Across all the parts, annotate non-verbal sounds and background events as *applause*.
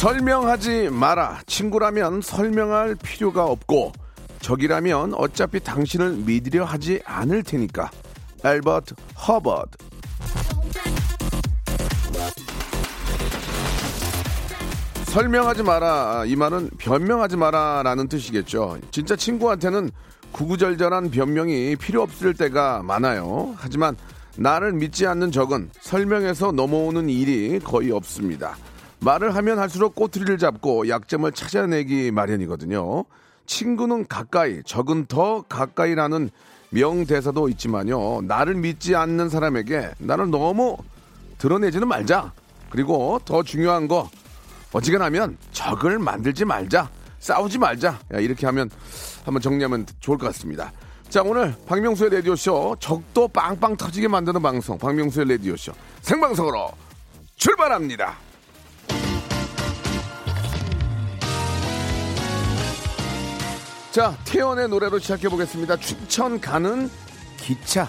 설명하지 마라 친구라면 설명할 필요가 없고 적이라면 어차피 당신을 믿으려 하지 않을 테니까 엘버트 허버드 설명하지 마라. 이 말은 변명하지 마라라는 뜻이겠죠. 진짜 친구한테는 구구절절한 변명이 필요 없을 때가 많아요. 하지만 나를 믿지 않는 적은 설명해서 넘어오는 일이 거의 없습니다. 말을 하면 할수록 꼬투리를 잡고 약점을 찾아내기 마련이거든요. 친구는 가까이, 적은 더 가까이라는 명대사도 있지만요. 나를 믿지 않는 사람에게 나를 너무 드러내지는 말자. 그리고 더 중요한 거 어지간하면 적을 만들지 말자. 싸우지 말자. 야, 이렇게 하면 한번 정리하면 좋을 것 같습니다. 자, 오늘 박명수의 라디오쇼 적도 빵빵 터지게 만드는 방송 박명수의 라디오쇼 생방송으로 출발합니다. 자, 태연의 노래로 시작해 보겠습니다. 춘천 가는 기차.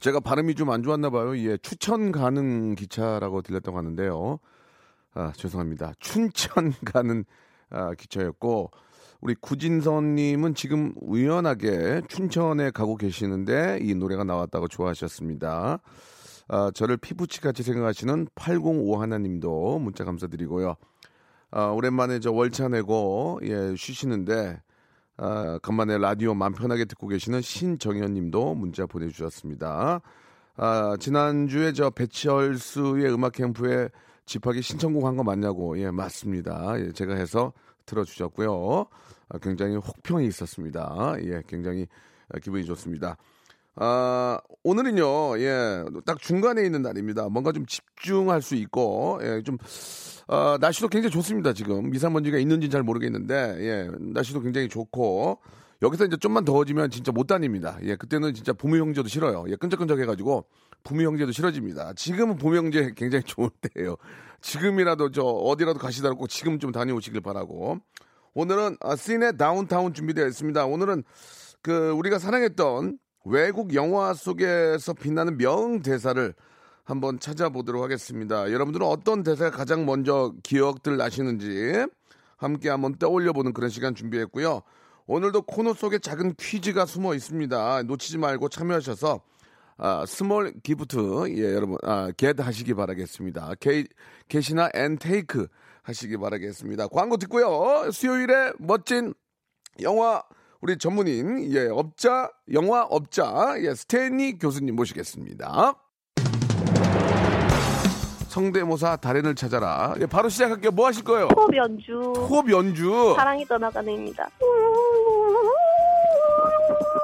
제가 발음이 좀 안 좋았나 봐요. 예, 추천 가는 기차라고 들렸다고 하는데요. 아, 죄송합니다. 춘천 가는 아, 기차였고 우리 구진선님은 지금 우연하게 춘천에 가고 계시는데 이 노래가 나왔다고 좋아하셨습니다. 아, 저를 피부치 같이 생각하시는 805 하나님도 문자 감사드리고요. 아, 오랜만에 저 월차 내고 예, 쉬시는데 아, 간만에 라디오 맘 편하게 듣고 계시는 신정현님도 문자 보내주셨습니다. 아, 지난주에 저 배치얼스의 음악 캠프에 집하기 신청곡 한 거 맞냐고. 예, 맞습니다. 예, 제가 해서 들어주셨고요. 아, 굉장히 혹평이 있었습니다. 예, 굉장히 아, 기분이 좋습니다. 아, 오늘은요, 예, 딱 중간에 있는 날입니다. 뭔가 좀 집중할 수 있고, 예, 좀, 아, 날씨도 굉장히 좋습니다, 지금. 미세먼지가 있는지는 잘 모르겠는데, 예, 날씨도 굉장히 좋고, 여기서 이제 좀만 더워지면 진짜 못 다닙니다. 예, 그때는 진짜 봄의 형제도 싫어요. 예, 끈적끈적 해가지고, 봄의 형제도 싫어집니다. 지금은 봄의 형제 굉장히 좋을 때예요. 지금이라도 저, 어디라도 가시더라도 꼭 지금 좀 다녀오시길 바라고. 오늘은, 아, 씬의 다운타운 준비되어 있습니다. 오늘은, 그, 우리가 사랑했던 외국 영화 속에서 빛나는 명 대사를 한번 찾아보도록 하겠습니다. 여러분들은 어떤 대사가 가장 먼저 기억들 나시는지 함께 한번 떠올려보는 그런 시간 준비했고요. 오늘도 코너 속에 작은 퀴즈가 숨어 있습니다. 놓치지 말고 참여하셔서 아, small gift 예 여러분 아, get 하시기 바라겠습니다. 게, 게시나 and take 하시기 바라겠습니다. 광고 듣고요. 수요일에 멋진 영화 우리 전문인 예 업자 영화 업자 예 스탠리 교수님 모시겠습니다. 성대모사 달인을 찾아라. 예, 바로 시작할게요. 뭐 하실 거예요? 호흡 연주 호흡 연주. 사랑이 떠나가는입니다. *laughs*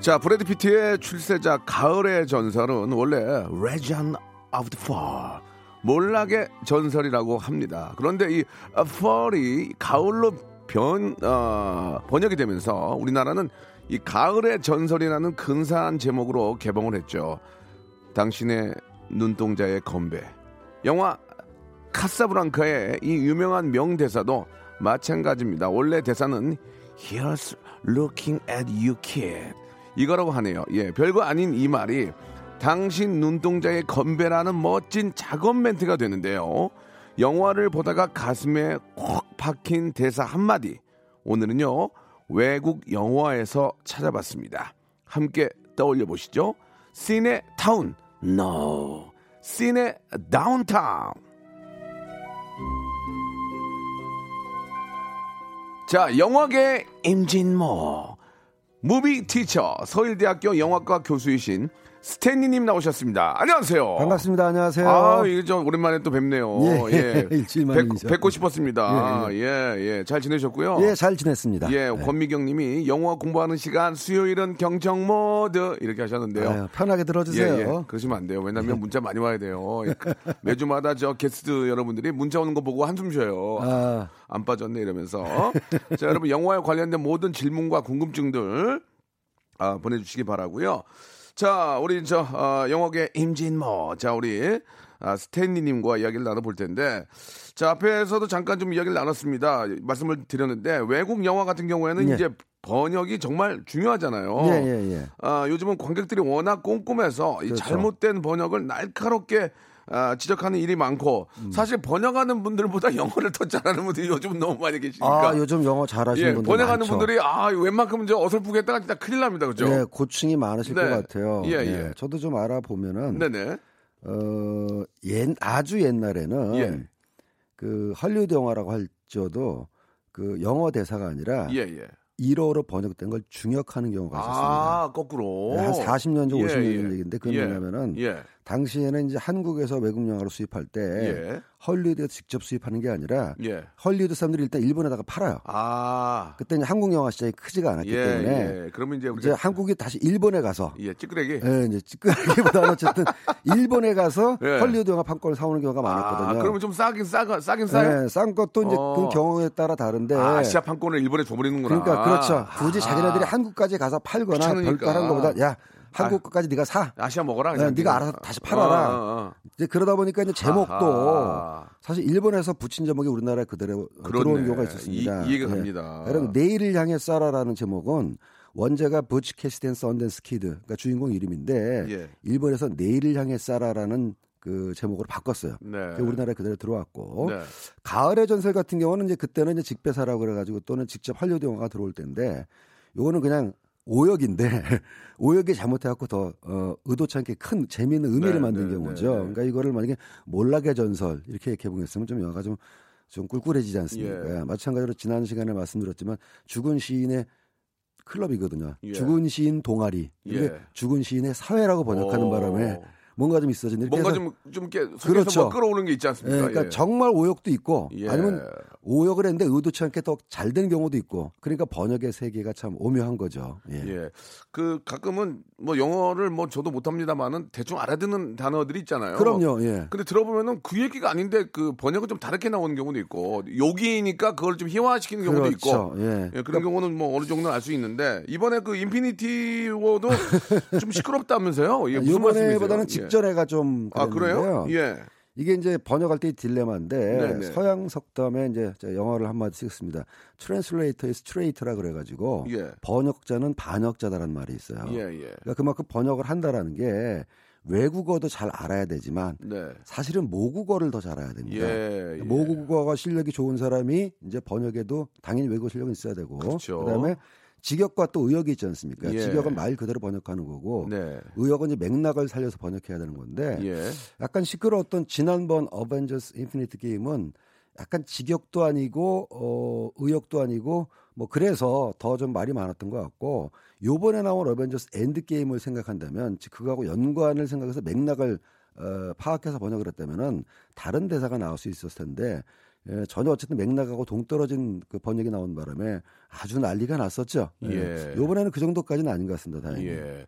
자, 브래드 피트의 출세작 가을의 전설은 원래 Legend of the Fall, 몰락의 전설이라고 합니다. 그런데 이 Fall이 가을로 변, 어, 번역이 되면서 우리나라는 이 가을의 전설이라는 근사한 제목으로 개봉을 했죠. 당신의 눈동자의 건배. 영화 카사브랑카의 이 유명한 명대사도 마찬가지입니다. 원래 대사는 Here's looking at you, kid. 이거라고 하네요. 예, 별거 아닌 이 말이 당신 눈동자의 건배라는 멋진 작업 멘트가 되는데요. 영화를 보다가 가슴에 콕 박힌 대사 한마디. 오늘은요, 외국 영화에서 찾아봤습니다. 함께 떠올려 보시죠. 시네 타운, no. 시네 다운타운. 자, 영화계 임진모. movie teacher, 서울대학교 영화과 교수이신 스탠리님 나오셨습니다. 안녕하세요. 반갑습니다. 안녕하세요. 아, 이게 좀 오랜만에 또 뵙네요. 예, *laughs* 일주일 만이죠. 뵙, 고 싶었습니다. 예, 예, 잘 지내셨고요. 예, 잘 지냈습니다. 예, 네. 권미경 님이 영화 공부하는 시간 수요일은 경청 모드 이렇게 하셨는데요. 아유, 편하게 들어주세요. 예, 예. 그러시면 안 돼요. 왜냐면 문자 많이 와야 돼요. *laughs* 매주마다 저 게스트 여러분들이 문자 오는 거 보고 한숨 쉬어요. 아. 안 빠졌네 이러면서. 자, 여러분 영화에 관련된 모든 질문과 궁금증들 아, 보내주시기 바라고요. 자, 우리 저 어, 영화계 임진모, 자 우리 아, 스탠리님과 이야기를 나눠볼 텐데, 자 앞에서도 잠깐 좀 이야기를 나눴습니다. 말씀을 드렸는데 외국 영화 같은 경우에는 예. 이제 번역이 정말 중요하잖아요. 예, 예, 예. 아, 요즘은 관객들이 워낙 꼼꼼해서 이 그렇죠. 잘못된 번역을 날카롭게 아, 지적하는 일이 많고 음. 사실 번역하는 분들보다 *laughs* 영어를 더 잘하는 분들이 요즘 너무 많이 계시니까 아, 요즘 영어 잘하시는 예, 분들 번역하는 많죠. 분들이 아 웬만큼 저 어설프게 했다가 진짜 큰일 납니다 그죠? 예, 고충이 많으실 네. 것 같아요. 예, 예. 저도 좀 알아보면은 네네 어, 옛 아주 옛날에는 예. 그 헐리우드 영화라고 할지어도 그 영어 대사가 아니라 예 예. 1어로 번역된 걸 중역하는 경우가 있었습니다. 아 거꾸로 한 40년 전, 예, 50년 전 예. 얘기인데 그건 예. 뭐냐면은 예. 당시에는 이제 한국에서 외국 영화를 수입할 때 예. 헐리우드에서 직접 수입하는 게 아니라 예. 헐리우드 사람들이 일단 일본에다가 팔아요. 아. 그때는 한국 영화 시장이 크지가 않았기 예, 때문에 예. 그러면 이제 이제 한국이 다시 일본에 가서 예, 찌끄레기. 예, 이제 찌끄기보다는 어쨌든 *laughs* 일본에 가서 예. 헐리우드 영화 판권을 사오는 경우가 많았거든요. 아, 그러면 좀 싸긴 싸가 싸긴 싸요. 예, 싼 것도 이제 어. 그 경우에 따라 다른데 아, 아시아 판권을 일본에 줘버리는구나. 그러니까 그렇죠. 굳이 아. 자기네들이 한국까지 가서 팔거나 귀찮으니까. 별다른 것보다 야 한국 것까지 네가 사. 아시아 먹어라. 네, 그냥. 네 가 알아서 다시 팔아라. 어, 어, 어. 이제 그러다 보니까 이제 제목도 아하. 사실 일본에서 붙인 제목이 우리나라에 그대로 그렇네. 들어온 경우가 있었습니다. 이- 이해가 예. 갑니다. 여러분 내일을 향해 쏴라라는 제목은 원제가 Butch Cassidy and Sundance Kid, 그러니까 주인공 이름인데 예. 일본에서 내일을 향해 쏴라라는 그 제목으로 바꿨어요. 네. 우리나라에 그대로 들어왔고 네. 가을의 전설 같은 경우는 이제 그때는 이제 직배사라고 그래가지고 또는 직접 할리우드 영화가 들어올 때인데 요거는 그냥 오역인데 *laughs* 오역이 잘못해갖고 더 어, 의도치 않게 큰 재미있는 의미를 네, 만든 네, 경우죠. 네, 네. 그러니까 이거를 만약에 몰락의 전설 이렇게 개봉했으면 좀 영화가 좀 좀 꿀꿀해지지 않습니까? 예. 마찬가지로 지난 시간에 말씀드렸지만 죽은 시인의 클럽이거든요. 예. 죽은 시인 동아리. 이게 예. 죽은 시인의 사회라고 번역하는 오. 바람에 뭔가 좀 있어진 뭔가 해서 좀, 좀 이렇게 그렇죠. 뭐 끌어오는 게 있지 예, 않습니까? 그러니까 예. 정말 오역도 있고 예. 아니면 오역을 했는데 의도치 않게 더 잘 되는 경우도 있고 그러니까 번역의 세계가 참 오묘한 거죠. 예. 예. 그 가끔은 뭐 영어를 뭐 저도 못합니다만은 대충 알아듣는 단어들이 있잖아요. 그럼요. 예. 근데 들어보면은 그 얘기가 아닌데 그 번역은 좀 다르게 나오는 경우도 있고 욕이니까 그걸 좀 희화시키는 경우도 그렇죠. 있고 예. 예, 그런 경우는 뭐 어느 정도는 알수 있는데 이번에 그 Infinity War도 *laughs* 좀 시끄럽다면서요? 이게 무슨 말씀이세요? 이번에보다는 예. 직전에가 좀아 그래요? 그랬는데요. 예. 이게 이제 번역할 때의 딜레마인데 네네. 서양 속담에 이제 영어를 한마디 쓰겠습니다. translator is traitor라 그래가지고 예. 번역자는 반역자다라는 말이 있어요. 예, 예. 그러니까 그만큼 번역을 한다라는 게 외국어도 잘 알아야 되지만 네. 사실은 모국어를 더 잘 알아야 됩니다. 예. 예. 모국어가 실력이 좋은 사람이 이제 번역에도 당연히 외국어 실력은 있어야 되고 그렇죠. 다음에 직역과 또 의역이 있지 않습니까? 예. 직역은 말 그대로 번역하는 거고 네. 의역은 이제 맥락을 살려서 번역해야 되는 건데 예. 약간 시끄러웠던 지난번 어벤져스 인피니트 게임은 약간 직역도 아니고 어 의역도 아니고 뭐 그래서 더 좀 말이 많았던 것 같고 요번에 나온 어벤져스 엔드 게임을 생각한다면 즉 그거하고 연관을 생각해서 맥락을 어 파악해서 번역을 했다면은 다른 대사가 나올 수 있었을 텐데 예, 전혀 어쨌든 맥락하고 동떨어진 그 번역이 나온 바람에 아주 난리가 났었죠. 예. 요번에는 그 정도까지는 아닌 것 같습니다. 다행히. 예.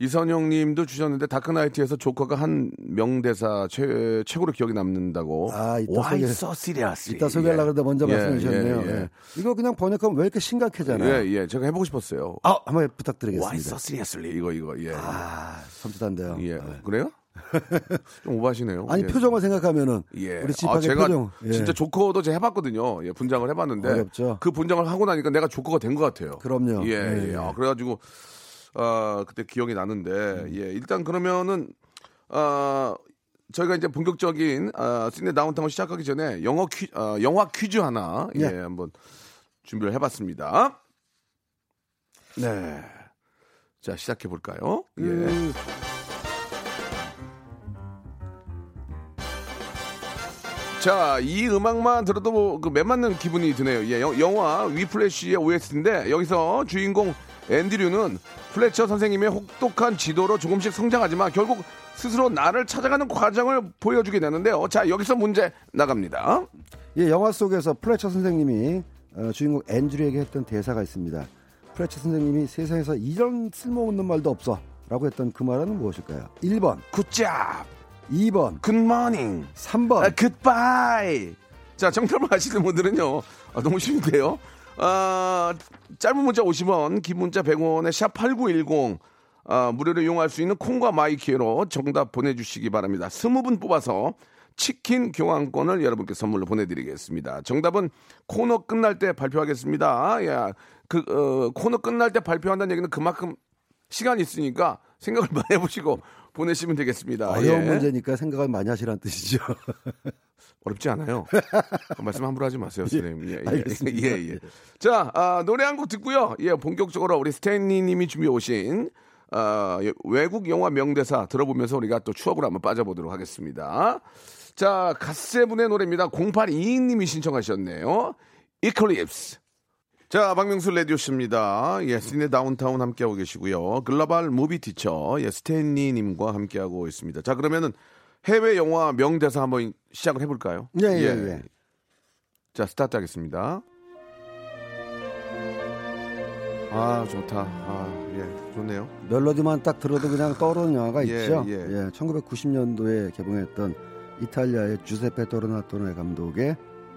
이선영 님도 주셨는데 다크나이트에서 조커가 한 명대사 최, 최고로 기억에 남는다고. 아, 이따 Why 소개- so serious? 이따 소개하려고 예. 하는데 먼저 예, 말씀해 주셨네요. 예, 예. 예. 이거 그냥 번역하면 왜 이렇게 심각해잖아요. 예, 예. 제가 해보고 싶었어요. 아, 한번 Why 부탁드리겠습니다. so seriously? 이거, 이거, 예. 아, 섬찟한데요. 예. 네. 그래요? *laughs* 좀 오버하시네요. 아니 예. 표정을 생각하면은 예. 우리 아, 집합의 제가 표정 예. 진짜 조커도 제가 해봤거든요. 예, 분장을 해봤는데 어렵죠. 그 분장을 하고 나니까 내가 조커가 된 것 같아요. 그럼요. 예, 예, 예. 예. 아, 그래가지고 아 그때 기억이 나는데 예 일단 그러면은 아 저희가 이제 본격적인 아, 시내 다운타운 시작하기 전에 영어 퀴 아, 영화 퀴즈 하나 예, 예. 한번 준비를 해봤습니다. 네. 자 시작해 볼까요? 예. 그, 자, 이 음악만 들어도 뭐, 그, 매맞는 기분이 드네요. 예, 영, 영화 위플래시의 OST인데, 여기서 주인공 앤드류는 플래처 선생님의 혹독한 지도로 조금씩 성장하지만 결국 스스로 나를 찾아가는 과정을 보여주게 되는데요. 자, 여기서 문제 나갑니다. 예, 영화 속에서 플래처 선생님이 어, 주인공 앤드류에게 했던 대사가 있습니다. 플래처 선생님이 세상에서 이런 쓸모없는 말도 없어 라고 했던 그 말은 무엇일까요? 1번, good job, 2번, good morning, 3번. 아, goodbye. 자, 정답을 아시는 분들은요. 아, 너무 쉬운데요. 아, 짧은 문자 50원, 긴 문자 100원에 샵8910. 아, 무료로 이용할 수 있는 콩과 마이K로 정답 보내주시기 바랍니다. 20분 뽑아서 치킨 교환권을 여러분께 선물로 보내드리겠습니다. 정답은 코너 끝날 때 발표하겠습니다. 야, 그, 어, 코너 끝날 때 발표한다는 얘기는 그만큼 시간이 있으니까 생각을 많이 해보시고 보내시면 되겠습니다. 어려운 예. 문제니까 생각을 많이 하시라는 뜻이죠. *laughs* 어렵지 않아요. 말씀 함부로 하지 마세요, 선생님. 예, 예, 알겠습니다. 예, 예. 자, 아, 노래 한 곡 듣고요. 예, 본격적으로 우리 스탠리 님이 준비해 오신 아, 예, 외국 영화 명대사 들어보면서 우리가 또 추억으로 한번 빠져보도록 하겠습니다. 자, 갓세븐의 노래입니다. 0822님이 신청하셨네요. Eclipse. 자, 박명수 라디오쇼입니다. 예, 시네 다운타운 함께하고 계시고요. 글로벌 movie teacher, 예, 스탠리님과 함께하고 있습니다. 자, 그러면은 해외 영화 명대사 한번 시작을 해볼까요? 예, 예, 예. 자, 스타트 하겠습니다. 아, 좋다. 아, 예, 좋네요. 멜로디만 딱 들어도 그냥 떠오르는 영화가 예, 있죠. 예. 예, 1990년도에 개봉했던 이탈리아의 주세페 토르나토네 감독의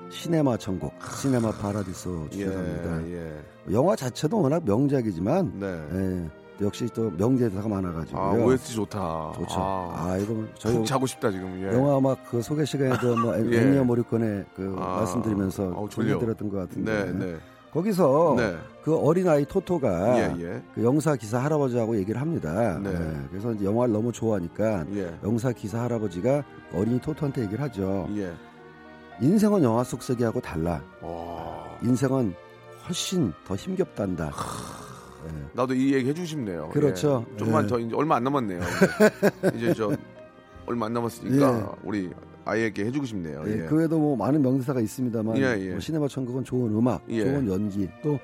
시네마 천국, 시네마 파라디소 예, 주제가입니다. 예. 영화 자체도 워낙 명작이지만 네. 예, 역시 또 명대사가 많아가지고요. 아, OST 좋다. 좋죠. 아, 아, 이거 저희 푹 자고 싶다, 지금. 예. 영화 막 그 소개 시간에도 뭐 *laughs* 예. 엔니어 모리콘의 그 아, 말씀드리면서 아우, 졸려. 들었던 것 같은데 네, 네. 거기서 네. 그 어린 아이 토토가 예, 예. 그 영사 기사 할아버지하고 얘기를 합니다. 네. 예, 그래서 영화를 너무 좋아하니까 예. 영사 기사 할아버지가 어린이 토토한테 얘기를 하죠. 예. 인생은 영화 속 세계하고 달라. 와. 인생은 훨씬 더 힘겹단다. 예. 나도 이 얘기 해주고 싶네요. 그렇죠. 예. 좀만 예. 더 이제 얼마 안 남았네요. 이제, *laughs* 이제 저 얼마 안 남았으니까 예. 우리 아이에게 해주고 싶네요. 예, 예. 그 외에도 뭐 많은 명대사가 있습니다만 예, 예. 뭐 시네마 천국은 좋은 음악, 예. 좋은 연기, 또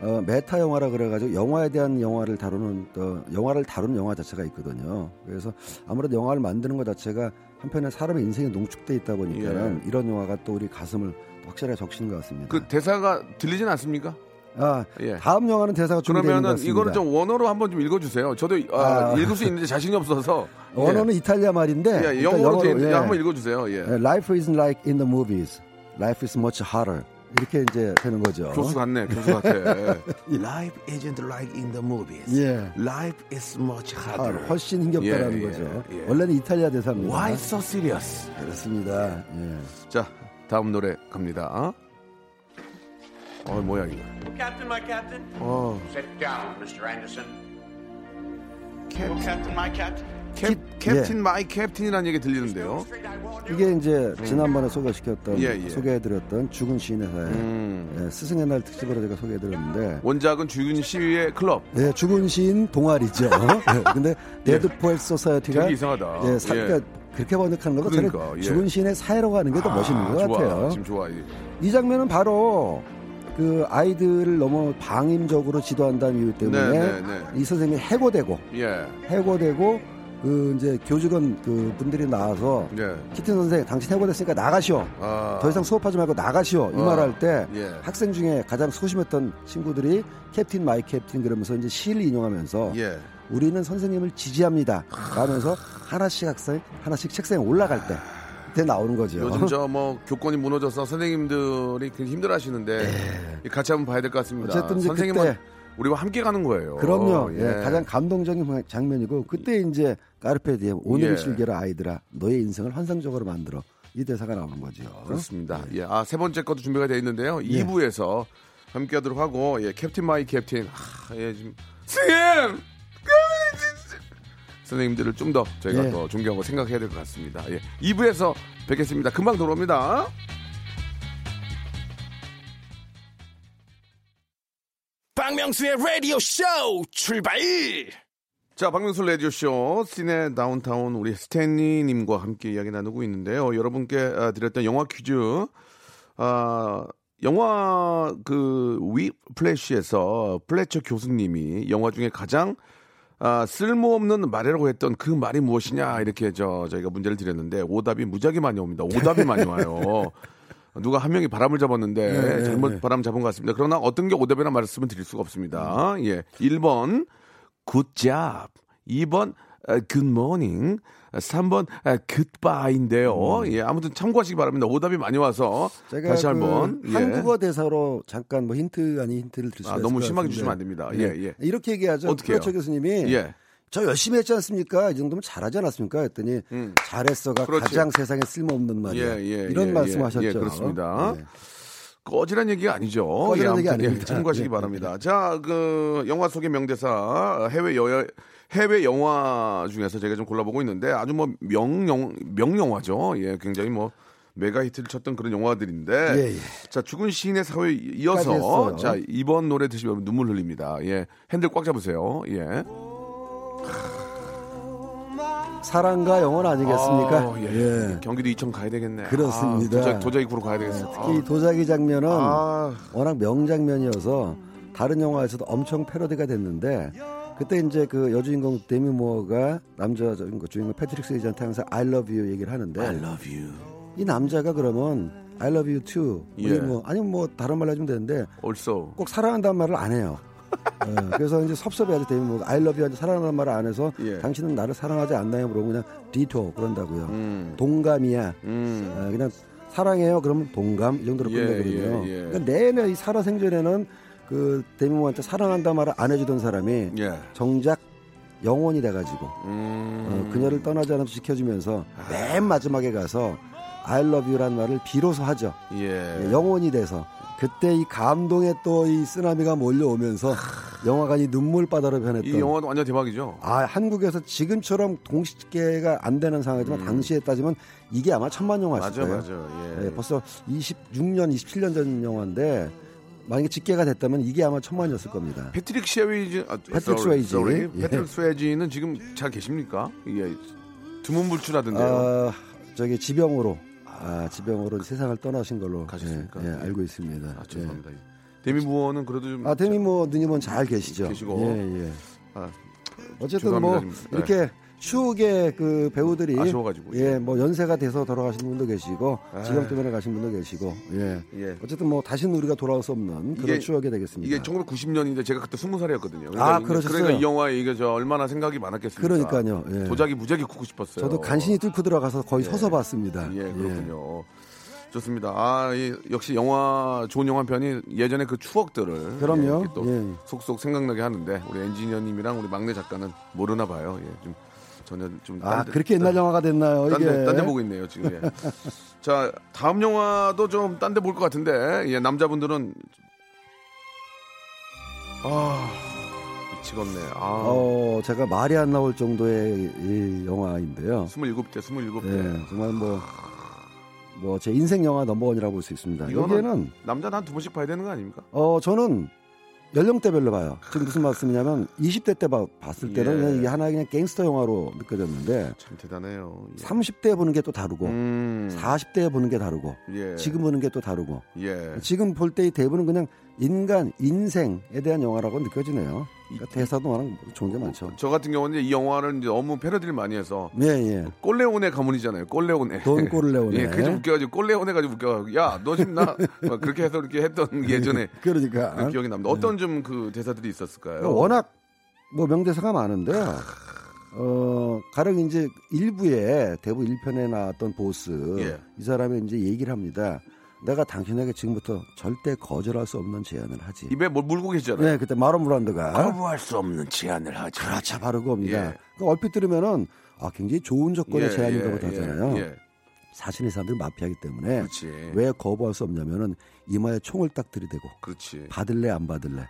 어, 메타 영화라 그래가지고 영화에 대한 영화를 다루는 또 영화를 다루는 영화 자체가 있거든요. 그래서 아무래도 영화를 만드는 것 자체가 한편에 사람의 인생에 농축돼 있다 보니까 예. 이런 영화가 또 우리 가슴을 확실하게 적시는 것 같습니다. 그 대사가 들리진 않습니까? 아 예. 다음 영화는 대사가 그러면은 같습니다. 이거를 좀 원어로 한번 좀 읽어주세요. 저도 아, 아. 읽을 수 있는데 자신이 없어서 예. *laughs* 원어는 이탈리아 말인데 예, 일단 영어로 돼 있는데 예. 한번 읽어주세요. 예. 예, Life isn't like in the movies. Life is much harder. 이렇게 이제 되는 거죠. 교수 같네, 교수 같아. Life isn't like in the movies. 예. Life is much 아, harder. 훨씬 힘겹다라는 예, 예, 거죠. 예. 원래는 이탈리아 대사입니다. Why so serious? 그렇습니다. 예. 자, 다음 노래 갑니다. 어, 뭐야 이거? Captain, my captain. 어, Sit down, Mr. Anderson. Oh, captain, my captain. Cap, captain my captain이라는 얘기 들리는데요. 이게 이제 지난번에 소개시켰던 예, 예. 소개해드렸던 죽은 시인의 사회 음. 예, 스승의 날 특집으로 제가 소개해드렸는데 원작은 죽은 시인의 클럽. 네, 죽은 시인 동아리죠. *laughs* 예, 근데 Dead Poets Society가 되게 이상하다. 예, 사, 예. 그러니까 그렇게 번역하는 것도 그러니까, 저는 예. 죽은 시인의 사회라고 하는 게 더 멋있는 것 좋아. 같아요. 지금 좋아. 예. 이 장면은 바로 그 아이들을 너무 방임적으로 지도한다는 이유 때문에 네, 네, 네. 이 선생님이 해고되고 예. 해고되고 그 이제 교직원 그 분들이 나와서 예. 키팅 선생 당신 해고됐으니까 나가시오. 아. 더 이상 수업하지 말고 나가시오. 이 어. 말할 때 예. 학생 중에 가장 소심했던 친구들이 Captain my captain 그러면서 이제 시를 인용하면서 예. 우리는 선생님을 지지합니다. 라면서 하나씩 학생 하나씩 책상에 올라갈 때 그때 나오는 거죠. 요즘 저 뭐 교권이 무너져서 선생님들이 굉장히 힘들어하시는데 같이 한번 봐야 될 것 같습니다. 네. 어쨌든 선생님은 그때- 우리와 함께 가는 거예요. 그럼요. 예. 예, 가장 감동적인 장면이고 그때 이제 carpe diem 오늘을 예. 즐겨라 아이들아 너의 인생을 환상적으로 만들어 이 대사가 나오는 거죠. 그렇습니다. 예. 아, 세 번째 것도 준비가 되어 있는데요. 예. 2부에서 함께 하도록 하고, 예, captain my captain. 아, 예, 지금, 선생님! *laughs* 선생님들을 좀 더 저희가 예. 더 존경하고 생각해야 될 것 같습니다. 예. 2부에서 뵙겠습니다. 금방 돌아옵니다. 박명수의 라디오 쇼 출발 자, 박명수 라디오 쇼, 시네 다운타운 우리 스탠리님과 함께 이야기 나누고 있는데요. 여러분께 아, 드렸던 영화 퀴즈. 아, 영화 그 위플래시에서 플래처 교수님이 영화 중에 가장 아, 쓸모없는 말이라고 했던 그 말이 무엇이냐 이렇게 저 저희가 문제를 드렸는데 오답이 무지하게 많이 옵니다. 오답이 많이 와요. *laughs* 누가 한 명이 바람을 잡았는데 네, 네, 잘못 네. 바람 잡은 것 같습니다. 그러나 어떤 게 오답이다 말씀을 드릴 수가 없습니다. 예. 1번 good job 2번 good morning 3번 굿바이인데요. 예, 아무튼 참고하시기 바랍니다. 오답이 많이 와서 제가 다시 그 한번 예. 한국어 대사로 잠깐 뭐 힌트 아닌 힌트를 드릴 수가 아, 너무 것 심하게 같은데. 주시면 안 됩니다. 네. 예, 예. 이렇게 얘기하죠. 어떻게? 플래처 교수님이 예. 저 열심히 했지 않습니까? 이 정도면 잘하지 않았습니까? 했더니 음. 잘했어가 그렇지. 가장 세상에 쓸모없는 말이야. 예, 예, 이런 예, 말씀하셨죠. 예, 그렇습니다. 예. 꺼지란 얘기가 아니죠. 꺼지란 얘기 아무튼, 아닙니다. 참고하시기 예, 바랍니다. 자, 그 영화 속의 명대사 해외 여 해외 영화 중에서 제가 좀 골라보고 있는데 아주 뭐 명영 명영화죠. 예, 굉장히 뭐 메가 히트를 쳤던 그런 영화들인데 예, 예. 자 죽은 시인의 사회 이어서. 자 이번 노래 드시면 눈물 흘립니다. 예, 핸들 꽉 잡으세요. 예. 사랑과 영혼 아니겠습니까? 아, 예. 경기도 이천 가야 되겠네. 그렇습니다. 아, 도자, 도자기 구로 가야 되겠어. 특히 도자기 장면은 아, 워낙 명장면이어서 다른 영화에서도 엄청 패러디가 됐는데 그때 이제 그 여주인공 데미 무어가 남자 주인공 주인공 패트릭 스웨이지한테 항상 I love you 얘기를 하는데 I love you. 이 남자가 그러면 I love you too 우리 예. 뭐 아니면 뭐 다른 말로 해주면 되는데 Also. 꼭 사랑한다는 말을 안 해요. 예, 그래서 이제 섭섭해하죠 데미 무어가 I love you 사랑하는 말을 안 해서 예. 당신은 나를 사랑하지 않나요? 물어보면 그냥 ditto 그런다고요. 음. 동감이야. 음. 어, 그냥 사랑해요. 그러면 동감 이 정도로 예, 끝내거든요. 예, 예. 그러니까 내내 이 살아생전에는 그 데미모한테 사랑한다 말을 안 해주던 사람이 예. 정작 영혼이 돼가지고 음. 어, 그녀를 떠나지 않아서 지켜주면서 맨 마지막에 가서 I love you란 말을 비로소 하죠. 영혼이 돼서 그때 이 감동의 또이 쓰나미가 몰려오면서 영화관이 눈물바다로 변했던 이 영화도 완전 대박이죠. 아 한국에서 지금처럼 동시계가 안 되는 상황이지만 당시에 따지면 이게 아마 천만 영화였을 음. 맞아, 거예요. 맞아. 예. 네, 벌써 26년, 27년 전 영화인데 만약에 집계가 됐다면 이게 아마 천만이었을 겁니다. 패트릭 쉐이지, 아, 패트릭 스웨이지. 예. 패트릭 스웨이지는 지금 잘 계십니까? 이게 두문불출하던데요. 아, 저기 지병으로 아, 지병으로 세상을 떠나신 걸로 가셨습니까? 예, 예, 예. 알고 있습니다. 아, 죄송합니다. 데미 무어는 그래도 좀 예. 아, 데미 뭐 누님은 잘 계시죠? 계시고. 예, 예. 아, 어쨌든 뭐 죄송합니다. 좀, 네. 이렇게 추억의 그 배우들이 아쉬워가지고, 예, 뭐 연세가 돼서 돌아가신 분도 계시고 아. 지병 때문에 가신 분도 계시고 예. 예. 어쨌든 뭐 다시는 우리가 돌아올 수 없는 그런 이게- 추억이 되겠습니다. 이게 1990년인데 제가 그때 20살이었거든요. 아, 그러셨어요? 그러니까 이 영화에 이게 저 얼마나 생각이 많았겠습니까? 그러니까요. 예. 도자기 무지하게 굽고 싶었어요. 저도 간신히 뚫고 들어가서 거의 예. 서서 봤습니다. 예, 그렇군요. 좋습니다. 아, 이, 역시 영화 좋은 영화 편이 예전에 그 추억들을 그럼요. 예, 또 예. 속속 생각나게 하는데 우리 엔지니어님이랑 우리 막내 작가는 모르나 봐요. 예, 좀 전혀 좀아딴 데- 그렇게 옛날 영화가 됐나요? 딴 이게 데, 딴데 보고 있네요, 지금. 예. *laughs* 자, 다음 영화도 좀 딴 데 볼 것 같은데, 예, 남자분들은, 아, 찍었네. 아. 어, 제가 말이 안 나올 정도의 이 영화인데요. 27대, 27대. 네, 정말 뭐, 뭐, 제 인생 영화 넘버원이라고 볼 수 있습니다. 여기에는, 남자는 한두 번씩 봐야 되는 거 아닙니까? 어, 저는 연령대별로 봐요. 지금 무슨 말씀이냐면, 20대 때 봐- 봤을 때는 예. 그냥 이게 하나의 그냥 갱스터 영화로 느껴졌는데, 참 대단해요. 예. 30대 보는 게 또 다르고, 음. 40대 보는 게 다르고, 예. 지금 보는 게 또 다르고, 예. 지금 볼 때 이 대부분 그냥 인간, 인생에 대한 영화라고 느껴지네요. 그러니까 대사도 워낙 좋은 게 많죠. 저 같은 경우는 이 영화를 이제 너무 패러디를 많이 해서 네, 예. 꼴레온의 가문이잖아요. 꼴레온의. 돈 꼴레오네. *laughs* 예, 그게 좀 웃겨가지고 꼴레온 해가지고 웃겨. 야, 너 지금 나뭐 그렇게 해서 이렇게 했던 예전에 *laughs* 그러니까. 그 기억이 납니다. 어떤 좀 그 대사들이 있었을까요? 그러니까 워낙 뭐 명대사가 많은데요. 어, 가령 이제 일부에 대부 1편에 나왔던 보스 예. 이 사람이 이제 얘기를 합니다. 내가 당신에게 지금부터 절대 거절할 수 없는 제안을 하지. 입에 뭘 물고 계시잖아요. 네, 그때 마론 브란드가 거부할 수 없는 제안을 하지. 그렇죠 바로 그겁니다. 예. 그러니까 얼핏 들으면은 아 굉장히 좋은 조건의 예, 제안이라고 예, 하잖아요. 예, 예. 사실 이 사람들 마피아기 때문에 그렇지. 왜 거부할 수 없냐면은 이마에 총을 딱 들이대고 그렇지. 받을래 안 받을래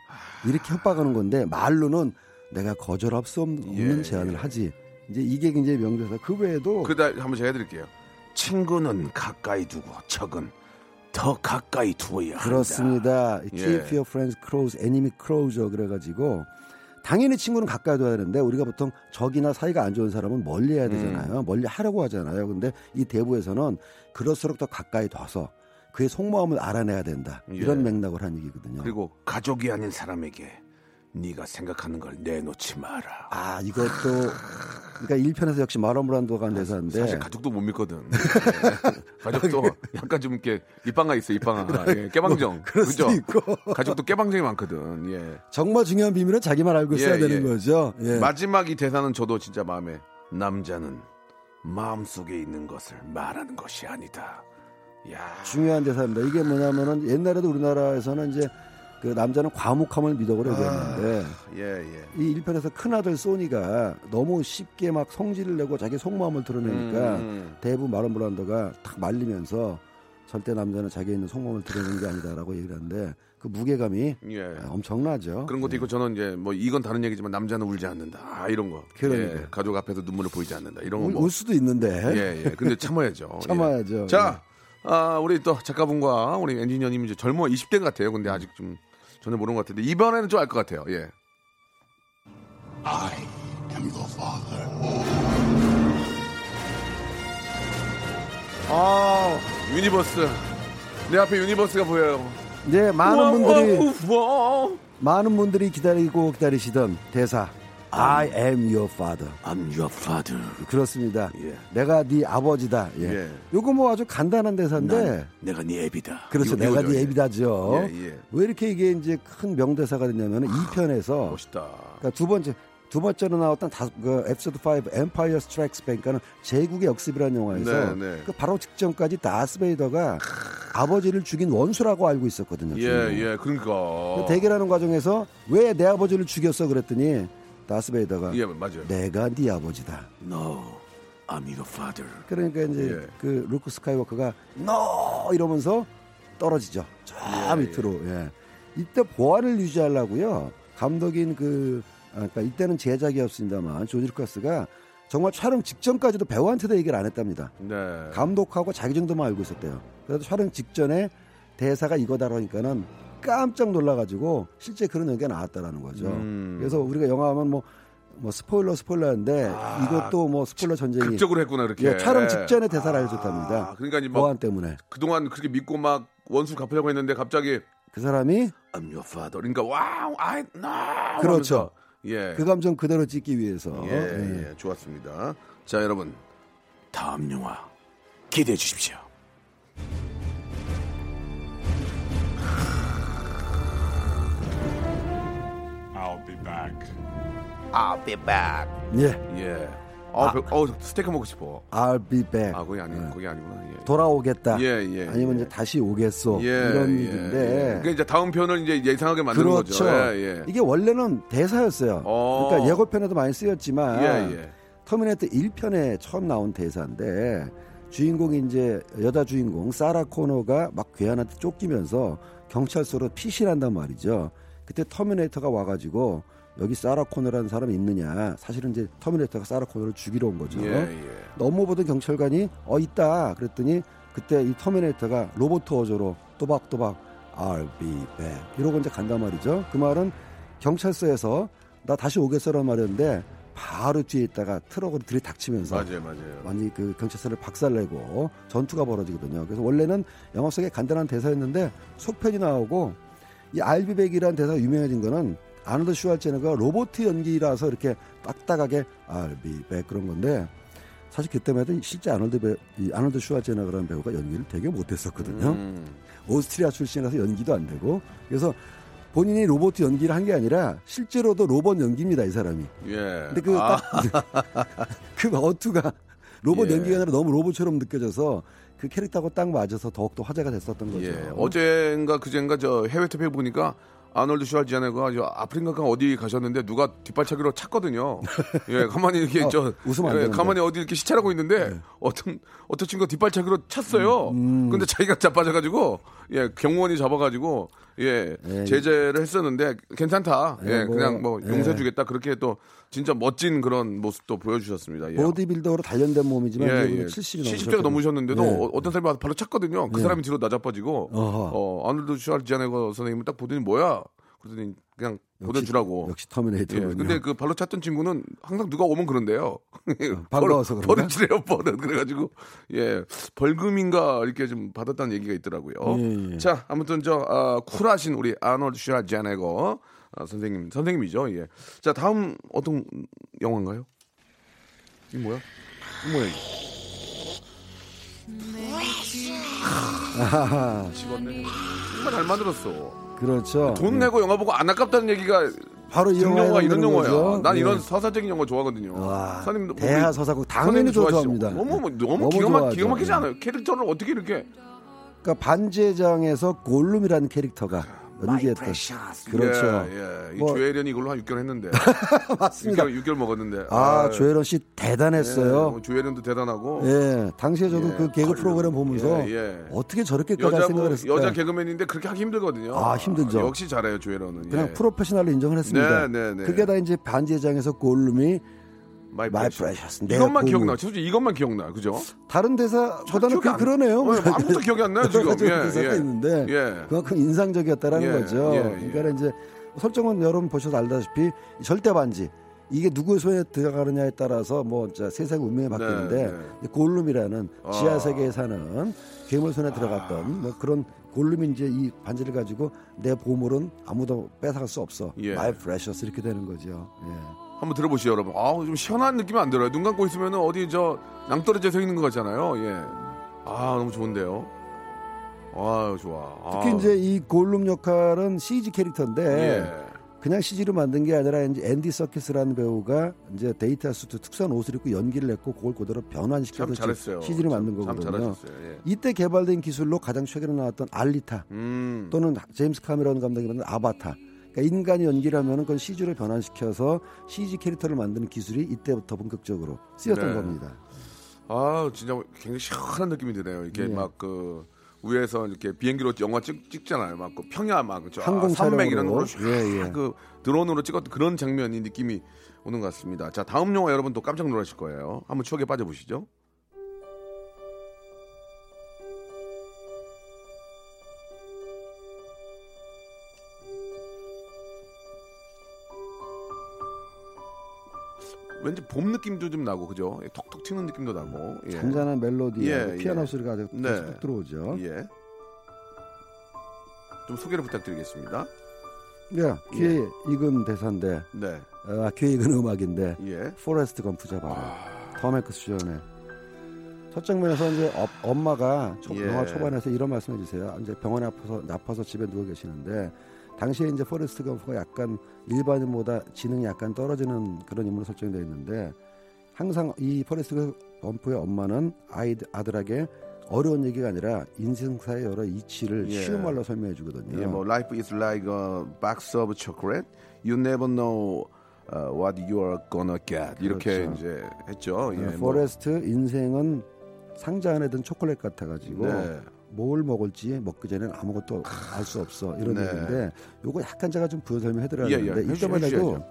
이렇게 협박하는 건데 말로는 내가 거절할 수 없- 없는 예, 제안을 예. 하지 이제 이게 굉장히 명대사 그 외에도 그다 한번 제가 해드릴게요. 친구는 가까이 두고 적은 더 가까이 두어야 한다. 그렇습니다 예. Keep your friends close, enemy closer 그래가지고 당연히 친구는 가까이 둬야 되는데 우리가 보통 적이나 사이가 안 좋은 사람은 멀리 해야 음. 되잖아요 멀리 하려고 하잖아요 근데 이 대부에서는 그럴수록 더 가까이 둬서 그의 속마음을 알아내야 된다 이런 예. 맥락을 한 얘기거든요 그리고 가족이 아닌 사람에게 네가 생각하는 걸 내놓지 마라. 아 이것도 그러니까 1편에서 역시 마론 브란도가 한 대사인데 사실 가족도 못 믿거든. 예. *laughs* 가족도 약간 좀 이렇게 입방아 있어 입방아. 예, 깨방정. 그럴 수도 그죠? 있고 가족도 깨방정이 많거든. 예. 정말 중요한 비밀은 자기만 알고 있어야 예, 되는 예. 거죠. 예. 마지막 이 대사는 저도 진짜 마음에 남자는 마음 속에 있는 것을 말하는 것이 아니다. 야. 중요한 대사입니다. 이게 뭐냐면은 옛날에도 우리나라에서는 이제 그 남자는 과묵함을 미덕으로 얘기했는데 예, 예. 이 1편에서 큰아들 소니가 너무 쉽게 막 성질을 내고 자기 속마음을 드러내니까 음, 대부분 마론 브란더가 탁 말리면서 절대 남자는 자기에 있는 속마음을 드러내는 게 아니다라고 얘기를 하는데 그 무게감이 예. 엄청나죠. 그런 것도 예. 있고 저는 이제 뭐 이건 다른 얘기지만 남자는 울지 않는다. 아, 이런 거. 그러니까요. 예, 가족 앞에서 눈물을 보이지 않는다. 이런 거 울, 뭐. 울 수도 있는데 예, 예. 근데 *laughs* 참아야죠. 예. 참아야죠. 자, 아, 우리 또 작가분과 우리 엔지니어님 이제 젊어 20대 같아요. 근데 아직 좀 전혀 모르는 것 같은데 이번에는 좀 알 것 같아요. 예. 아, universe. 내 앞에 universe가 보여요. 네, 많은 분들이 우와, 우와. 많은 분들이 기다리고 기다리시던 대사 I am your father. I'm your father. 그렇습니다. 예. 내가 네 아버지다. 예. 예. 요거 뭐 아주 간단한 대사인데 난 내가 네 애비다. 그렇죠. 이거- 내가 이거죠, 네 예. 애비다죠. 예, 예. 왜 이렇게 이게 이제 큰 명대사가 됐냐면 은 2편에서 멋있다. 그러니까 두 번째 두 번째로 나왔던 다, 그 에피소드 5 Empire Strikes Back 그러니까는 제국의 역습이라는 영화에서 네, 네. 그 바로 직전까지 다스베이더가 아버지를 죽인 원수라고 알고 있었거든요. 예. 예. 그러니까. 그 대결하는 과정에서 왜 내 아버지를 죽였어 그랬더니 다스베이더가 예, 맞아요. 내가 네 아버지다. No, I'm your father. 그러니까 이제 예. 그 루크 스카이워커가 너 이러면서 떨어지죠. 저 예, 밑으로. 예. 이때 보안을 유지하려고요. 감독인 그 아, 그러니까 이때는 제작이었습니다만 조지 루카스가 정말 촬영 직전까지도 배우한테도 얘기를 안 했답니다. 네. 감독하고 자기 정도만 알고 있었대요. 그래서 촬영 직전에 대사가 이거다 그러니까는 깜짝 놀라가지고 실제 그런 얘기가 나왔다라는 거죠. 음. 그래서 우리가 영화 하면 뭐, 뭐 스포일러 스포일러인데 아, 이것도 뭐 스포일러 전쟁이 극적으로 했구나 그렇게. 예, 촬영 직전에 대사를. 아, 그러니까 이제 막 보안 때문에 그동안 그렇게 믿고 막 원수 갚으려고 했는데 갑자기 그 사람이 I'm your father. 그러니까 wow, I no. 그렇죠. 예. 그 감정 그대로 찍기 위해서 예, 예. 예, 좋았습니다. 자, 여러분. 다음 영화 기대해 주십시오. I'll be back. I'll be back. 예. 예. 어, 배- 어, 스테이크 먹고 싶어. I'll be back. 아, 거기 아니, 예. 거기 아니구나. 예. 돌아오겠다. 예, 예, 아니면 예. 이제 다시 오겠소. 예, 이런 예, 얘기인데. 예. 그러니까 이제 다음 편을 이제 예상하게 만드는 그렇죠. 거죠. 예, 예. 이게 원래는 대사였어요. 어. 그러니까 예고편에도 많이 쓰였지만 예, 예. 터미네이터 1편에 처음 나온 대사인데 주인공이 이제 여자 주인공 사라 코너가 막 괴한한테 쫓기면서 경찰서로 피신한단 말이죠. 그때 터미네이터가 와가지고 여기 사라 코너라는 사람이 있느냐. 사실은 이제 터미네이터가 사라 코너를 죽이러 온 거죠. 예, 예. 넘어보던 경찰관이 어 있다 그랬더니 그때 이 터미네이터가 로봇 어조로 또박또박 I'll be back 이러고 이제 간단 말이죠. 그 말은 경찰서에서 나 다시 오겠어라는 말이었는데 바로 뒤에 있다가 트럭으로 들이닥치면서 맞아요, 맞아요. 완전히 그 경찰서를 박살내고 전투가 벌어지거든요. 그래서 원래는 영화 속에 간단한 대사였는데 속편이 나오고 이 알비백이라는 대사가 유명해진 거는 아놀드 슈왈제네가 로보트 연기라서 이렇게 딱딱하게 알비백 그런 건데 사실 그때만 해도 실제 배, 이 아놀드 슈왈제네가라는 배우가 연기를 되게 못했었거든요. 음. 오스트리아 출신이라서 연기도 안 되고 그래서 본인이 로봇 연기를 한 게 아니라 실제로도 로봇 연기입니다 이 사람이. 예. 근데 그 아, *laughs* 그 어투가 로봇 예. 연기가 아니라 너무 로봇처럼 느껴져서 그 캐릭터하고 딱 맞아서 더욱더 화제가 됐었던 거죠. 예. 어젠가 그젠가 저 해외 투표 보니까 아놀드 슈왈지아네가 저 아프리카 어디 가셨는데 누가 뒷발차기로 찼거든요. *laughs* 예, 가만히 이렇게 어, 저 웃으면 안 예. 네. 가만히 어디 이렇게 시찰하고 있는데 어떤 어떤 친구가 뒷발차기로 찼어요. 음. 근데 자기가 자빠져가지고 예 경호원이 잡아가지고 예 예. 제재를 했었는데 괜찮다. 예, 예, 뭐, 그냥 뭐 예. 용서해 주겠다. 그렇게 또 진짜 멋진 그런 모습도 보여주셨습니다. 예. 보디빌더로 단련된 몸이지만 예, 예. 70이 70대가 넘으셨는데도 예. 어- 어떤 사람이 바로 찼거든요. 그 예. 사람이 뒤로 나자빠지고 어허. 어, 아놀드 슈왈제네거 선생님을 딱 보더니 뭐야? 그러더니 그냥 보내주라고. 역시 터미네이터. 예, 근데 그 발로 찼던 친구는 항상 누가 오면 그런데요. 어, *laughs* 반가워서 벌- 그런가? 버릇이래요, 버릇. 그래가지고, 예, 벌금인가 이렇게 좀 받았다는 얘기가 있더라고요. 예, 예. 자, 아무튼 저, 아, 쿨하신 우리 아놀드 슈왈지아네거 아, 선생님, 선생님이죠. 예. 자, 다음 어떤 영화인가요? 이 뭐야? 이 뭐야? 이거? 아하하, 집었네. 정말 잘 만들었어. 그렇죠. 돈 예. 내고 영화 보고 안 아깝다는 얘기가 바로 이 영화에 이런 영화야. 난 예. 이런 서사적인 영화 좋아하거든요. 와, 선생님 대하 서사국 당연히 저 좋아합니다. 너무 뭐- 너무, 너무 기가, 막. 기가 막히지 않아요? 캐릭터를 어떻게 이렇게 그러니까 반지의장에서 골룸이라는 캐릭터가 연기했던 그렇죠. 예, 예. 이 뭐- 조혜련이 이걸로 한 6개월 했는데 *laughs* 맞습니다. 6개월, 6개월 먹었는데 아, 조혜련 씨 예, 대단했어요. 뭐 조혜련도 대단하고 예, 당시에 저도 예, 그 개그 컬- 프로그램 보면서 예, 예. 어떻게 저렇게까지 할 여자 생각을 뭐, 했을까? 여자 개그맨인데 그렇게 하기 힘들거든요. 아, 힘들죠. 역시 잘해요 조혜련은. 그냥 예. 프로페셔널로 인정을 했습니다. 네, 네, 네. 그게 다 이제 반지의 제왕에서 골룸이 my. Precious. 내 이것만. 기억나. 솔직히 이것만 기억나. 그죠? 다른 대사보다는 그 안- 그러네요. 어, 아무것도 기억이 안 나요, 지금. *laughs* 예, 대사가 예. 있는데 예. 그만큼 인상적이었다라는 예, 거죠. 예, 예. 그러니까 이제 설정은 여러분 보셔서 알다시피 이 절대 반지 이게 누구의 손에 들어가느냐에 따라서 뭐 세상 운명이 바뀌는데 네, 네. 이 골룸이라는 아. 지하 세계에 사는 괴물 손에 들어갔던 뭐 그런 골룸이 이제 이 반지를 가지고 내 보물은 아무도 뺏어갈 수 없어. 예. my precious 이렇게 되는 거죠. 예. 한번 들어보시죠, 여러분. 아, 좀 시원한 느낌이 안 들어요. 눈 감고 있으면 어디 저 낭떠러지에 서 있는 것 같잖아요. 예. 아, 너무 좋은데요. 아, 좋아. 아. 특히 이제 이 골룸 역할은 CG 캐릭터인데 예. 그냥 CG로 만든 게 아니라 이제 앤디 서키스라는 배우가 이제 data suit 특수한 옷을 입고 연기를 했고 그걸 그대로 참 변환시켜서. CG로 만든 참, 거거든요. 예. 이때 개발된 기술로 가장 최근에 나왔던 알리타 음. 또는 제임스 카메론 감독이 만든 아바타. 그러니까 인간이 연기를 하면은 그걸 CG로 변환시켜서 CG 캐릭터를 만드는 기술이 이때부터 본격적으로 쓰였던 네. 겁니다. 아, 진짜 굉장히 시원한 느낌이 드네요. 이게 예. 막그 위에서 이렇게 비행기로 영화 찍, 찍잖아요. 막 그 평야 막 그죠. 항공 아, 산맥 이런. 걸로 예, 예. 쫙그 드론으로 찍었던 그런 장면이 느낌이 오는 것 같습니다. 자, 다음 영화 여러분 또 깜짝 놀라실 거예요. 한번 추억에 빠져보시죠. 왠지 봄 느낌도 좀 나고 그죠? 예, 톡톡 튀는 느낌도 나고. 예. 잔잔한 멜로디, 예, 피아노 예. 소리가 아주 네. 톡 들어오죠. 예. 좀 소개를 부탁드리겠습니다. 예, 귀에 익은 대사인데, 네. 아, 귀에 익은 음악인데, 예. 포레스트 검프 잡아라. 아, 톰 행크스 주연의 첫 장면에서 이제 어- 엄마가 초, 예. 영화 초반에서 이런 말씀해 주세요. 이제 병원에 아파서 아파서 집에 누워 계시는데 당시에 이제 포레스트 검프가 약간 일반인보다 지능이 약간 떨어지는 그런 인물로 설정되어 있는데 항상 이 포레스트 검프의 엄마는 아이 아들에게 어려운 얘기가 아니라 인생사의 여러 이치를 예. 쉬운 말로 설명해 주거든요. 예, 뭐 life is like a box of chocolate. You never know uh, what you are gonna get. 이렇게 그렇죠. 이제 했죠. 예, 어, 뭐, 포레스트 인생은 상자 안에 든 초콜릿 같아가지고 네. 뭘 먹을지 먹기 전에는 아무것도 알 수 없어 이런 네. 얘기인데 요거 약간 제가 좀 부연 설명해 드려야 예, 예. 되는데 해주- 이때만 해도.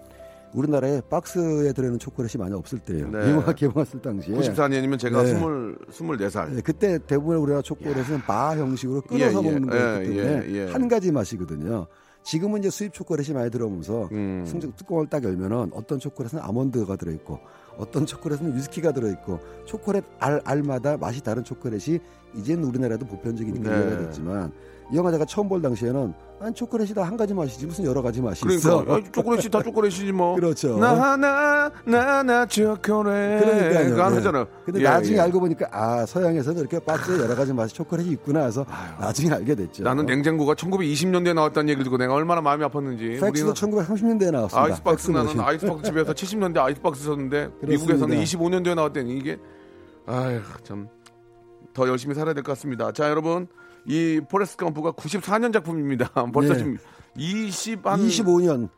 우리나라에 박스에 들어있는 초콜릿이 많이 없을 때예요. 네. 이 영화 개봉했을 당시에. 94년이면 제가 네. 스물 24살. 네, 그때 대부분의 우리나라 초콜릿은 바 형식으로 끓여서 예, 예. 먹는 거였기 예, 때문에 예, 예. 한 가지 맛이거든요. 지금은 이제 수입 초콜릿이 많이 들어오면서 음. 승적 뚜껑을 딱 열면은 어떤 초콜릿은 아몬드가 들어있고 어떤 초콜릿은 위스키가 들어있고 초콜릿 알 알마다 맛이 다른 초콜릿이 이제는 우리나라도 보편적이니까 네. 이해가 됐지만 이 영화 제가 처음 볼 당시에는 아니 초콜릿이 다 한 가지 맛이지 무슨 여러 가지 맛이 있어. 그러니까 아, 초콜릿이 다 초콜릿이지 뭐. 그렇죠. 나 하나 나나 초콜릿. 그러니까요. 안 네. 하잖아. 근데 예, 나중에 예. 알고 보니까 아 서양에서는 이렇게 박스에 여러 가지 맛이 초콜릿이 있구나 해서 나중에 알게 됐죠. 나는 냉장고가 1920년대에 나왔다는 얘기를 듣고 내가 얼마나 마음이 아팠는지. 팩스도 1930년대에 나왔습니다. 아이스박스 나는. 아이스박스 집에서 *laughs* 70년대 아이스박스 썼는데 그렇습니다. 미국에서는 25년도에 나왔다니 이게 아휴 참 더 열심히 살아야 될 것 같습니다. 자 여러분 이 포레스트 검프가 94년 작품입니다. *laughs* 벌써 네. 지금 20 한 25년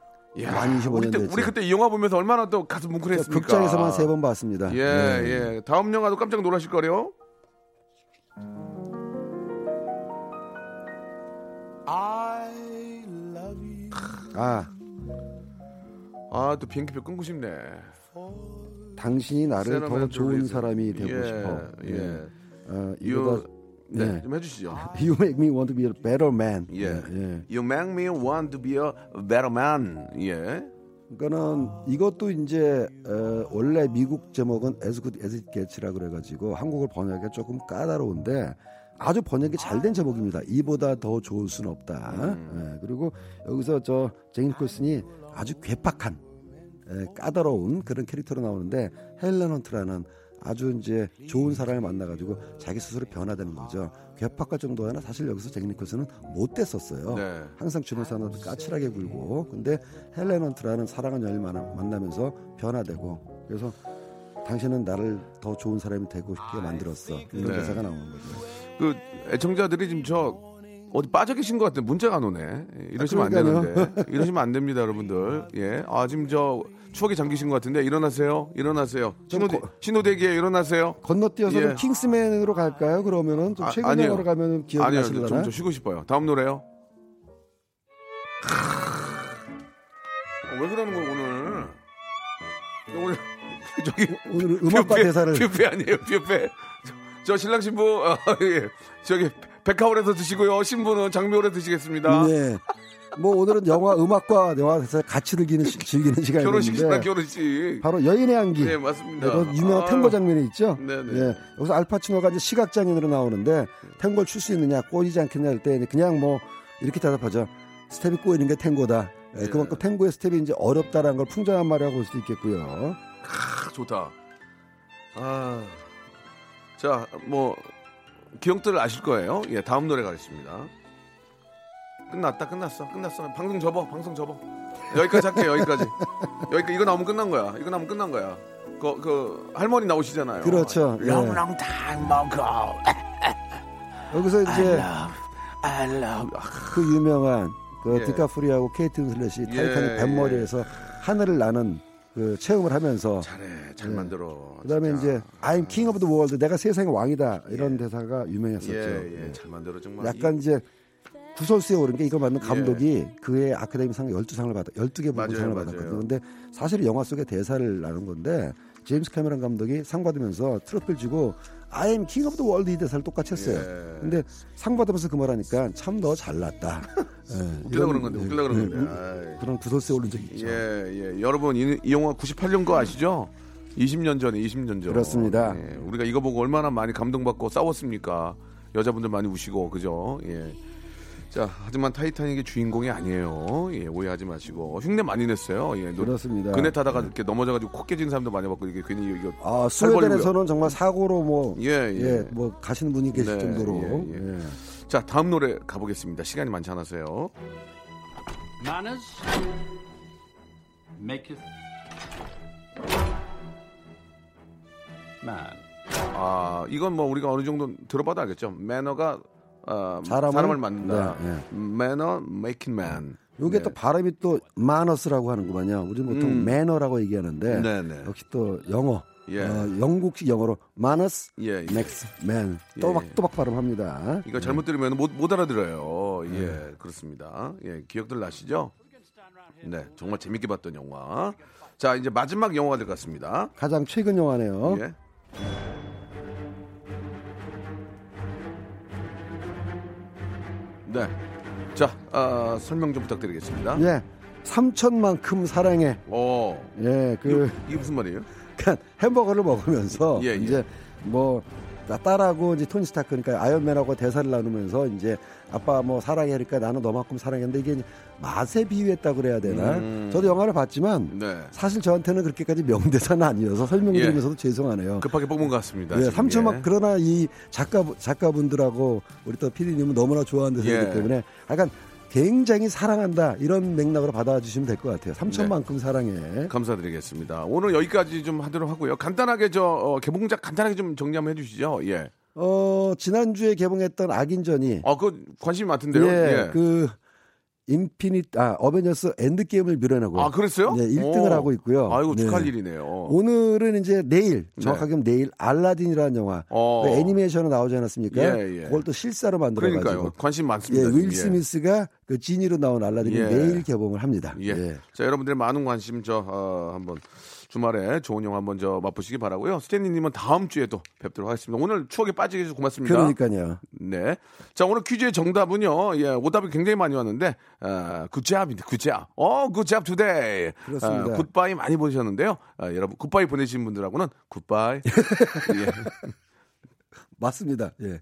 야, 만 25년 우리, 때. 우리 그때 이 영화 보면서 얼마나 또 가슴 뭉클했습니까? 극장에서만 세 번 봤습니다. 예, 네. 예. 다음 영화도 깜짝 놀라실 거래요. 아 아, 또 비행기표 끊고 싶네. 당신이 나를 더 좋은. 사람이 되고 예, 싶어. 예. 어, You, 이거가 네, 네. 좀 해주시죠. *laughs* You make me want to be a better man. 예. 예. You make me want to be a better man. 예. 그러니까는 이것도 이제 어, 원래 미국 제목은 As Good As It Gets라 그래가지고 한국을 번역하기가 조금 까다로운데 아주 번역이 잘 된 제목입니다. 이보다 더 좋을 수는 없다. 음. 예, 그리고 여기서 저 잭 니콜슨이 아주 괴팍한 예, 까다로운 그런 캐릭터로 나오는데 헬렌 헌트라는 아주 이제 좋은 사람을 만나가지고 자기 스스로 변화되는 거죠. 괴팍할 정도나 사실 여기서 잭 니콜슨은 못 됐었어요. 네. 항상 주변 사람들 까칠하게 굴고 근데 헬렌 헌트라는 여인을 만나, 만나면서 변화되고 그래서 당신은 나를 더 좋은 사람이 되고 싶게 만들었어 이런 네. 대사가 나오는 거죠. 그 애청자들이 지금 저 어디 빠져 계신 것 같은데 문자가 안 오네. 예, 이러시면 안 그러니까요. 되는데. 이러시면 안 됩니다, 여러분들. 예. 아, 지금 저 추억에 잠기신 것 같은데 일어나세요. 일어나세요. 신호대, 거- 신호대기에 일어나세요. 건너뛰어서 예. 좀 킹스맨으로 갈까요? 그러면은 좀 아, 최근 아니요. 영화로 가면 기억이 아니요, 나실라나? 좀, 좀 쉬고 싶어요. 다음 노래요. 어, 왜 그러는 거야, 오늘? 오늘, *laughs* 저기. 오늘 음악과 뷔페, 대사를 뷔페 아니에요, 뷔페. 저, 저 신랑 신부, 아, 예. 저기, 백화원에서 드시고요. 신부는 장미홀에 드시겠습니다. 네. 뭐 오늘은 영화 음악과 영화 대사 같이 즐기는 시, 즐기는 시간이 결혼식이나 결혼식. 바로 여인의 향기. 네, 맞습니다. 이런 유명한 아. 탱고 장면이 있죠. 네네. 예. 여기서 알 파치노가 이제 시각장애인으로 나오는데 탱고를 출 수 있느냐 꼬이지 않겠냐 할 때 그냥 뭐 이렇게 대답하죠. 스텝이 꼬이는 게 탱고다. 예, 네. 그만큼 탱고의 스텝이 이제 어렵다라는 걸 풍자한 말이라고 볼 수도 있겠고요. 아, 좋다. 아. 자, 뭐, 기억들을 아실 거예요. 예, 다음 노래 가겠습니다. 끝났다, 끝났어, 끝났어. 방송 접어, 방송 접어. 여기까지 할게요, 여기까지. 여기까지, 이거 나오면 끝난 거야. 이거 나오면 끝난 거야. 그, 그, 할머니 나오시잖아요. 그렇죠. 예. Long, long time ago. 여기서 이제 I love. 그 유명한 그 예. 디카프리오하고 케이트 윈슬렛이 예, 타이타닉 뱃머리에서 하늘을 나는 그 체험을 하면서 잘해, 잘 예. 만들어. 그다음에 진짜. 이제 I'm King of the World 내가 세상의 왕이다 이런 대사가 유명했었죠. 예, 예, 예. 잘 만들어, 정말. 약간 이제 구설수에 오른 게 이걸 만든 감독이 그의 아카데미 상 12상을 받아 12개 맞아요, 부상을 맞아요. 받았거든요. 근데 사실 영화 속의 대사를 나눈 건데 제임스 캐머런 감독이 상 받으면서 트로피를 주고 I am king of the world 이 대사를 똑같이 했어요. 예. 근데 상 받으면서 그 말하니까 참 너 잘났다. *laughs* 예, 웃기려 그런 건데, 예, 웃기려 그런 예, 건데. 아이. 그런 구설수에 오른 적이 있죠. 예, 예. 여러분, 이, 이 영화 98년 거 아시죠? 20년 전에, 20년 전. 그렇습니다. 예, 우리가 이거 보고 얼마나 많이 감동받고 싸웠습니까? 여자분들 많이 우시고, 그죠? 예. 자, 하지만 타이타닉의 주인공이 아니에요. 예, 오해하지 마시고. 흉내 많이 냈어요. 예, 노- 그렇습니다. 그네 타다가 이렇게 넘어져가지고 코 깨진 사람도 많이 봤고, 이게 괜히 이거. 아. 스웨덴에서는 정말 사고로 뭐 예, 예. 예, 뭐 가시는 분이 계실 네, 정도로 예, 예. 예. 자, 다음 노래 가보겠습니다. 시간이 많지 않아서요. Manners make it man. 아, 이건 뭐 우리가 어느 정도 들어봐도 알겠죠. 매너가 어, 사람을- 사람을 만든다. 네, 매너 메이킹 맨. 요게 네. 또 발음이 또 마너스라고 하는구만요. 우리 보통 음. 매너라고 얘기하는데 네네. 역시 또 영어, 예. 어, 영국식 영어로 마너스, 예, 예. 넥스, 맨 예. 또박또박 발음합니다. 이거 잘못 들으면 못, 못 알아들어요. 예, 그렇습니다. 예, 기억들 나시죠? 네, 정말 재밌게 봤던 영화. 자, 이제 마지막 영화가 될 것 같습니다. 가장 최근 영화네요. 예. 네. 자, 아, 설명 좀 부탁드리겠습니다. 예. 삼천만큼 사랑해. 오. 예, 그 이게, 이게 무슨 말이에요? 그러니까 햄버거를 먹으면서 예, 예. 이제 뭐 나- 딸하고 이제 토니 스타크 그러니까 아이언맨하고 대사를 나누면서 이제 아빠 뭐 사랑해 그러니까 나는 너만큼 사랑했는데 이게 맛에 비유했다고 그래야 되나? 음. 저도 영화를 봤지만 네. 사실 저한테는 그렇게까지 명대사는 아니어서 설명드리면서도 죄송하네요. 급하게 뽑은 것 같습니다. 예, 지금. 삼천만 예. 그러나 이 작가 작가분들하고 우리 또 PD님은 너무나 좋아하는 대사이기 예. 때문에 약간 굉장히 사랑한다 이런 맥락으로 받아주시면 될 것 같아요. 삼천만큼 네. 사랑해. 감사드리겠습니다. 오늘 여기까지 좀 하도록 하고요. 간단하게 저 어, 개봉작 간단하게 좀 정리 한번 해주시죠. 예. 어 지난주에 개봉했던 악인전이 어, 그 관심이 많던데요. 예, 예. 그 인피니 아 어벤져스 엔드 게임을 밀어내고 아, 그랬어요? 네, 1등을 오. 하고 있고요. 아이고 네. 축하할 일이네요. 오늘은 이제 내일 정확하게 하면 내일 알라딘이라는 영화 어. 그 애니메이션으로 나오지 않았습니까? 예, 예. 그걸 또 실사로 만들어가지고 그러니까요. 관심 예, 많습니다. 윌. 예. 스미스가 그 지니로 나온 알라딘이 예. 내일 개봉을 합니다. 예. 예. 자, 여러분들의 많은 관심 저 어, 한번 주말에 좋은 영화 한번 저 맛보시기 바라고요. 스탠리님은 다음 주에 또 뵙도록 하겠습니다. 오늘 추억에 빠지게 해주셔서 고맙습니다. 그러니까요. 네. 자, 오늘 퀴즈의 정답은요. 예, 오답이 굉장히 많이 왔는데, 어, 굿잡입니다. 굿잡. 어, 굿잡 투데이. 그렇습니다. 어, 굿바이 많이 보내셨는데요. 어, 여러분, 굿바이 보내신 분들하고는 굿바이. *laughs* 예. 맞습니다. 예.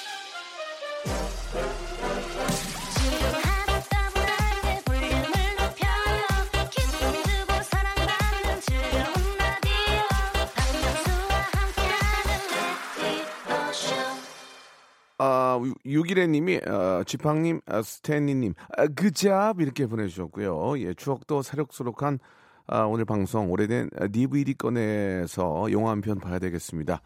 아, 유기래님이 어, 지팡님, 아, 스탠리님, 아, 그잡 이렇게 보내주셨고요. 예, 추억도 새록새록한 아, 오늘 방송 오래된 DVD 꺼내서 영화 한 편 봐야 되겠습니다.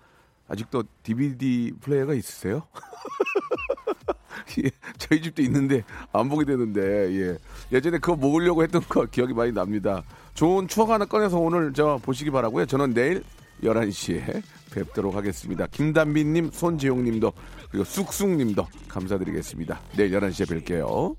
아직도 DVD 플레이어가 있으세요? *laughs* 예, 저희 집도 있는데 안 보게 되는데 예. 예전에 그거 먹으려고 했던 거 기억이 많이 납니다. 좋은 추억 하나 꺼내서 오늘 저 보시기 바라고요. 저는 내일 11시에 뵙도록 하겠습니다. 김단빈님, 손지용님도 그리고 쑥쑥님도 감사드리겠습니다. 내일 11시에 뵐게요.